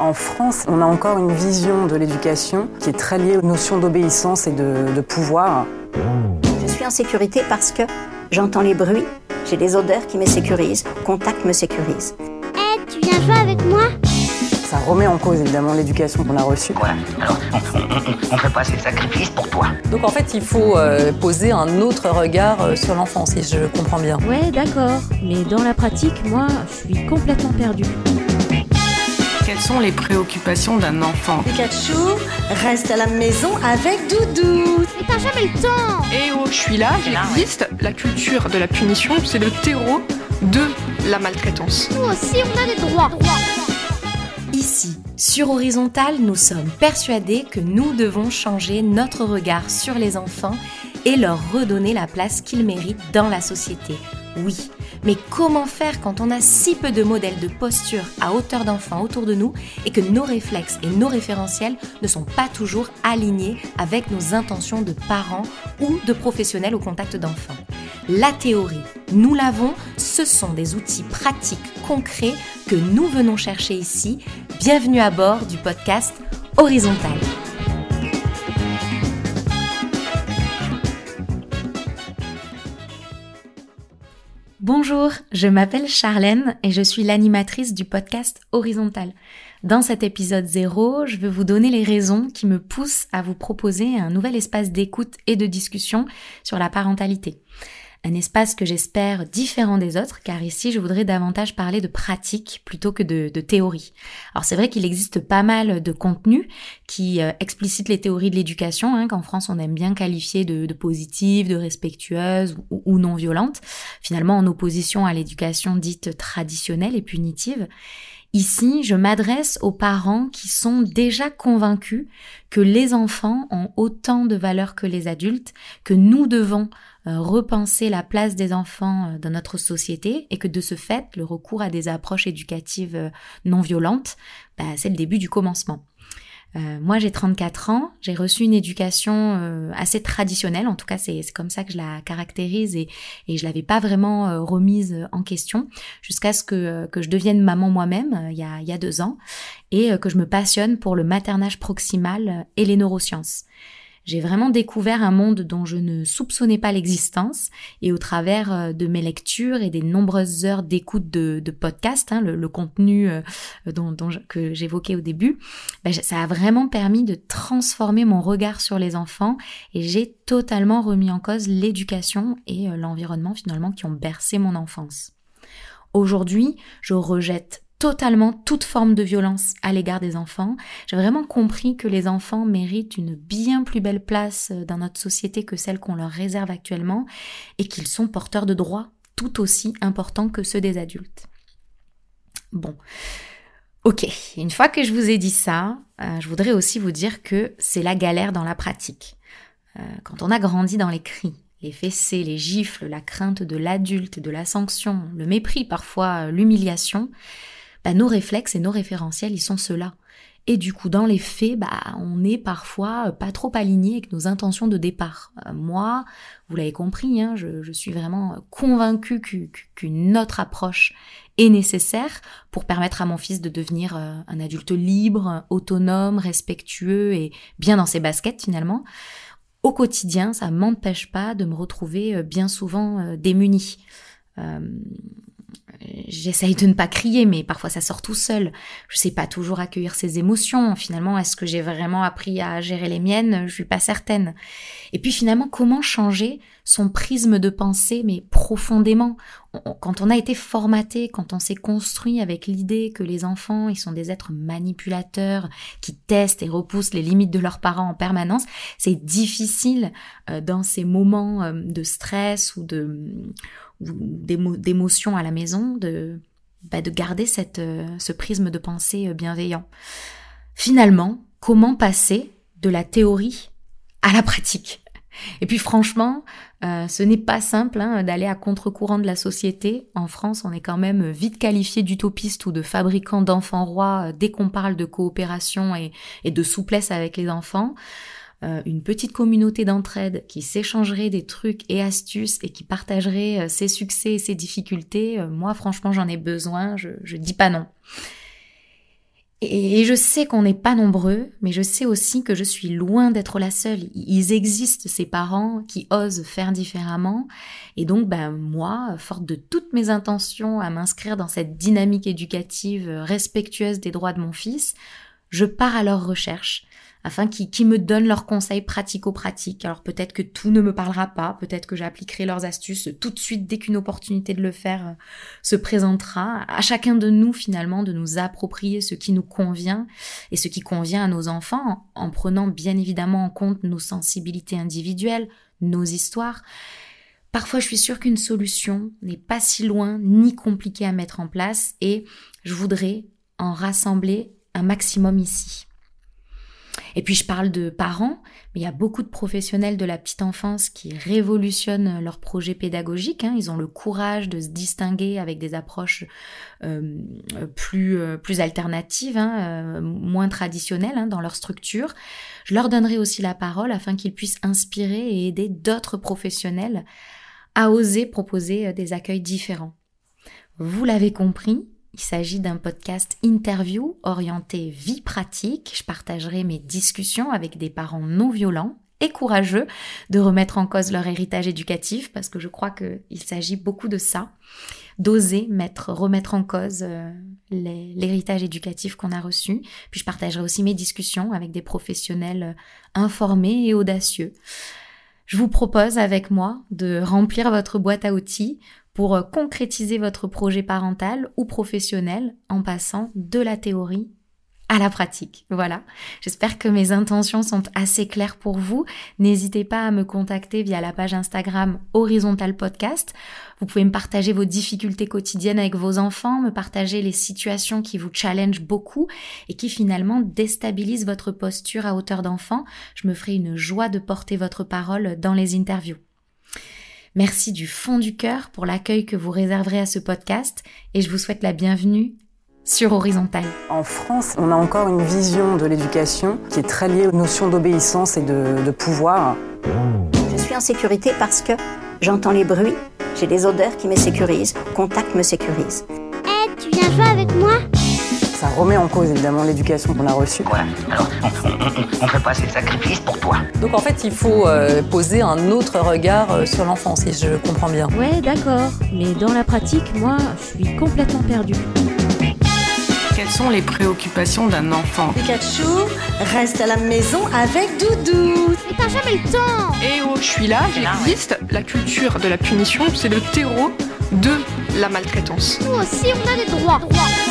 En France, on a encore une vision de l'éducation qui est très liée aux notions d'obéissance et de, de pouvoir. Je suis en sécurité parce que j'entends les bruits, j'ai des odeurs qui me sécurisent, contact me sécurise. Eh, tu viens jouer avec moi? Ça remet en cause évidemment l'éducation qu'on a reçue. Voilà, alors on, on, fait pas ces sacrifices pour toi. Donc en fait, il faut euh, poser un autre regard euh, sur l'enfant, si je comprends bien. Ouais, d'accord. Mais dans la pratique, moi, je suis complètement perdue. Quelles sont les préoccupations d'un enfant Pikachu reste à la maison avec Doudou. Mais t'as jamais le temps Et oh, je suis là, j'existe. La culture de la punition, c'est le terreau de la maltraitance. Nous aussi, on a des droits. Ici, sur Horizontal, nous sommes persuadés que nous devons changer notre regard sur les enfants et leur redonner la place qu'ils méritent dans la société. Oui, mais comment faire quand on a si peu de modèles de posture à hauteur d'enfant autour de nous et que nos réflexes et nos référentiels ne sont pas toujours alignés avec nos intentions de parents ou de professionnels au contact d'enfants? La théorie, nous l'avons, ce sont des outils pratiques, concrets que nous venons chercher ici. Bienvenue à bord du podcast Horizontal. Bonjour, je m'appelle Charlène et je suis l'animatrice du podcast Horizontal. Dans cet épisode 0, je vais vous donner les raisons qui me poussent à vous proposer un nouvel espace d'écoute et de discussion sur la parentalité un espace que j'espère différent des autres, car ici je voudrais davantage parler de pratique plutôt que de, théorie. Alors c'est vrai qu'il existe pas mal de contenus qui euh, explicitent les théories de l'éducation, hein, qu'en France on aime bien qualifier de, positives, de respectueuses ou, ou non violentes, finalement en opposition à l'éducation dite traditionnelle et punitive. Ici, je m'adresse aux parents qui sont déjà convaincus que les enfants ont autant de valeur que les adultes, que nous devons repenser la place des enfants euh, dans notre société et que de ce fait, le recours à des approches éducatives euh, non violentes, bah, c'est le début du commencement. moi, j'ai 34 ans, j'ai reçu une éducation assez traditionnelle, en tout cas c'est comme ça que je la caractérise et, et je l'avais pas vraiment remise en question jusqu'à ce que, que je devienne maman moi-même il, y a, il y a deux ans et que je me passionne pour le maternage proximal et les neurosciences j'ai vraiment découvert un monde dont je ne soupçonnais pas l'existence et au travers euh, de mes lectures et des nombreuses heures d'écoute de, podcasts, hein, le, contenu euh, que j'évoquais au début, ben, ça a vraiment permis de transformer mon regard sur les enfants et j'ai totalement remis en cause l'éducation et euh, l'environnement finalement qui ont bercé mon enfance. Aujourd'hui, je rejette totalement toute forme de violence à l'égard des enfants. J'ai vraiment compris que les enfants méritent une bien plus belle place euh, dans notre société que celle qu'on leur réserve actuellement et qu'ils sont porteurs de droits tout aussi importants que ceux des adultes. Bon. Ok, une fois que je vous ai dit ça, euh, je voudrais aussi vous dire que c'est la galère dans la pratique. Euh, quand on a grandi dans les cris, les fessées, les gifles, la crainte de l'adulte, de la sanction, le mépris, parfois l'humiliation, bah, nos réflexes et nos référentiels, ils sont ceux-là. Et du coup, dans les faits, bah, on est parfois euh, pas trop aligné avec nos intentions de départ. Euh, moi, vous l'avez compris, hein, je, suis vraiment convaincue qu'une autre approche est nécessaire pour permettre à mon fils de devenir euh, un adulte libre, autonome, respectueux et bien dans ses baskets finalement. Au quotidien, ça m'empêche pas de me retrouver bien souvent démunie j'essaye de ne pas crier, mais parfois ça sort tout seul. Je sais pas toujours accueillir ses émotions. Finalement, est-ce que j'ai vraiment appris à gérer les miennes? Je suis pas certaine. Et puis finalement, comment changer son prisme de pensée, mais profondément Quand on a été formaté, quand on s'est construit avec l'idée que les enfants, ils sont des êtres manipulateurs, qui testent et repoussent les limites de leurs parents en permanence, c'est difficile euh, dans ces moments euh, de stress ou de d'émotions à la maison, de, bah, de garder cette, euh, ce prisme de pensée bienveillant. Finalement, comment passer de la théorie à la pratique? Et puis franchement, euh, ce n'est pas simple hein, d'aller à contre-courant de la société. En France, on est quand même vite qualifié d'utopiste ou de fabricant d'enfants rois dès qu'on parle de coopération et, de souplesse avec les enfants. Euh, une petite communauté d'entraide qui s'échangerait des trucs et astuces et qui partagerait euh, ses succès et ses difficultés, euh, moi franchement j'en ai besoin, je dis pas non. Et je sais qu'on n'est pas nombreux, mais je sais aussi que je suis loin d'être la seule. Ils existent, ces parents qui osent faire différemment. Et donc, ben, moi, forte de toutes mes intentions à m'inscrire dans cette dynamique éducative respectueuse des droits de mon fils, je pars à leur recherche afin qu'ils me donnent leurs conseils pratico-pratiques. Alors peut-être que tout ne me parlera pas, peut-être que j'appliquerai leurs astuces tout de suite dès qu'une opportunité de le faire euh, se présentera. À chacun de nous finalement de nous approprier ce qui nous convient et ce qui convient à nos enfants en prenant bien évidemment en compte nos sensibilités individuelles, nos histoires. Parfois, je suis sûre qu'une solution n'est pas si loin ni compliquée à mettre en place et je voudrais en rassembler un maximum ici. Et puis je parle de parents, mais il y a beaucoup de professionnels de la petite enfance qui révolutionnent leurs projets pédagogiques. Hein. Ils ont le courage de se distinguer avec des approches euh, plus, euh, plus alternatives, hein, euh, moins traditionnelles hein, dans leur structure. Je leur donnerai aussi la parole afin qu'ils puissent inspirer et aider d'autres professionnels à oser proposer des accueils différents. Vous l'avez compris, il s'agit d'un podcast interview orienté vie pratique. Je partagerai mes discussions avec des parents non violents et courageux de remettre en cause leur héritage éducatif parce que je crois qu'il s'agit beaucoup de ça, d'oser mettre, remettre en cause euh, l'héritage éducatif qu'on a reçu. Puis je partagerai aussi mes discussions avec des professionnels euh, informés et audacieux. Je vous propose avec moi de remplir votre boîte à outils pour euh, concrétiser votre projet parental ou professionnel en passant de la théorie à la pratique. Voilà. J'espère que mes intentions sont assez claires pour vous. N'hésitez pas à me contacter via la page Instagram Horizontal Podcast. Vous pouvez me partager vos difficultés quotidiennes avec vos enfants, me partager les situations qui vous challengent beaucoup et qui finalement déstabilisent votre posture à hauteur d'enfant. Je me ferai une joie de porter votre parole dans les interviews. Merci du fond du cœur pour l'accueil que vous réserverez à ce podcast et je vous souhaite la bienvenue sur Horizontal. En France, on a encore une vision de l'éducation qui est très liée aux notions d'obéissance et de, pouvoir. Je suis en sécurité parce que j'entends les bruits, j'ai des odeurs qui me sécurisent, contact me sécurise. Eh, tu viens jouer avec moi? Ça remet en cause évidemment l'éducation qu'on a reçue. Voilà, alors on ne fait pas ces sacrifices pour toi. Donc en fait, il faut euh, poser un autre regard euh, sur l'enfant, si je comprends bien. Ouais, d'accord. Mais dans la pratique, moi, je suis complètement perdue. Quelles sont les préoccupations d'un enfant? Pikachu reste à la maison avec Doudou. Mais t'as jamais le temps Eh oh, je suis là, j'existe. La culture de la punition, c'est le terreau de la maltraitance. Nous aussi, on a des droits. droits.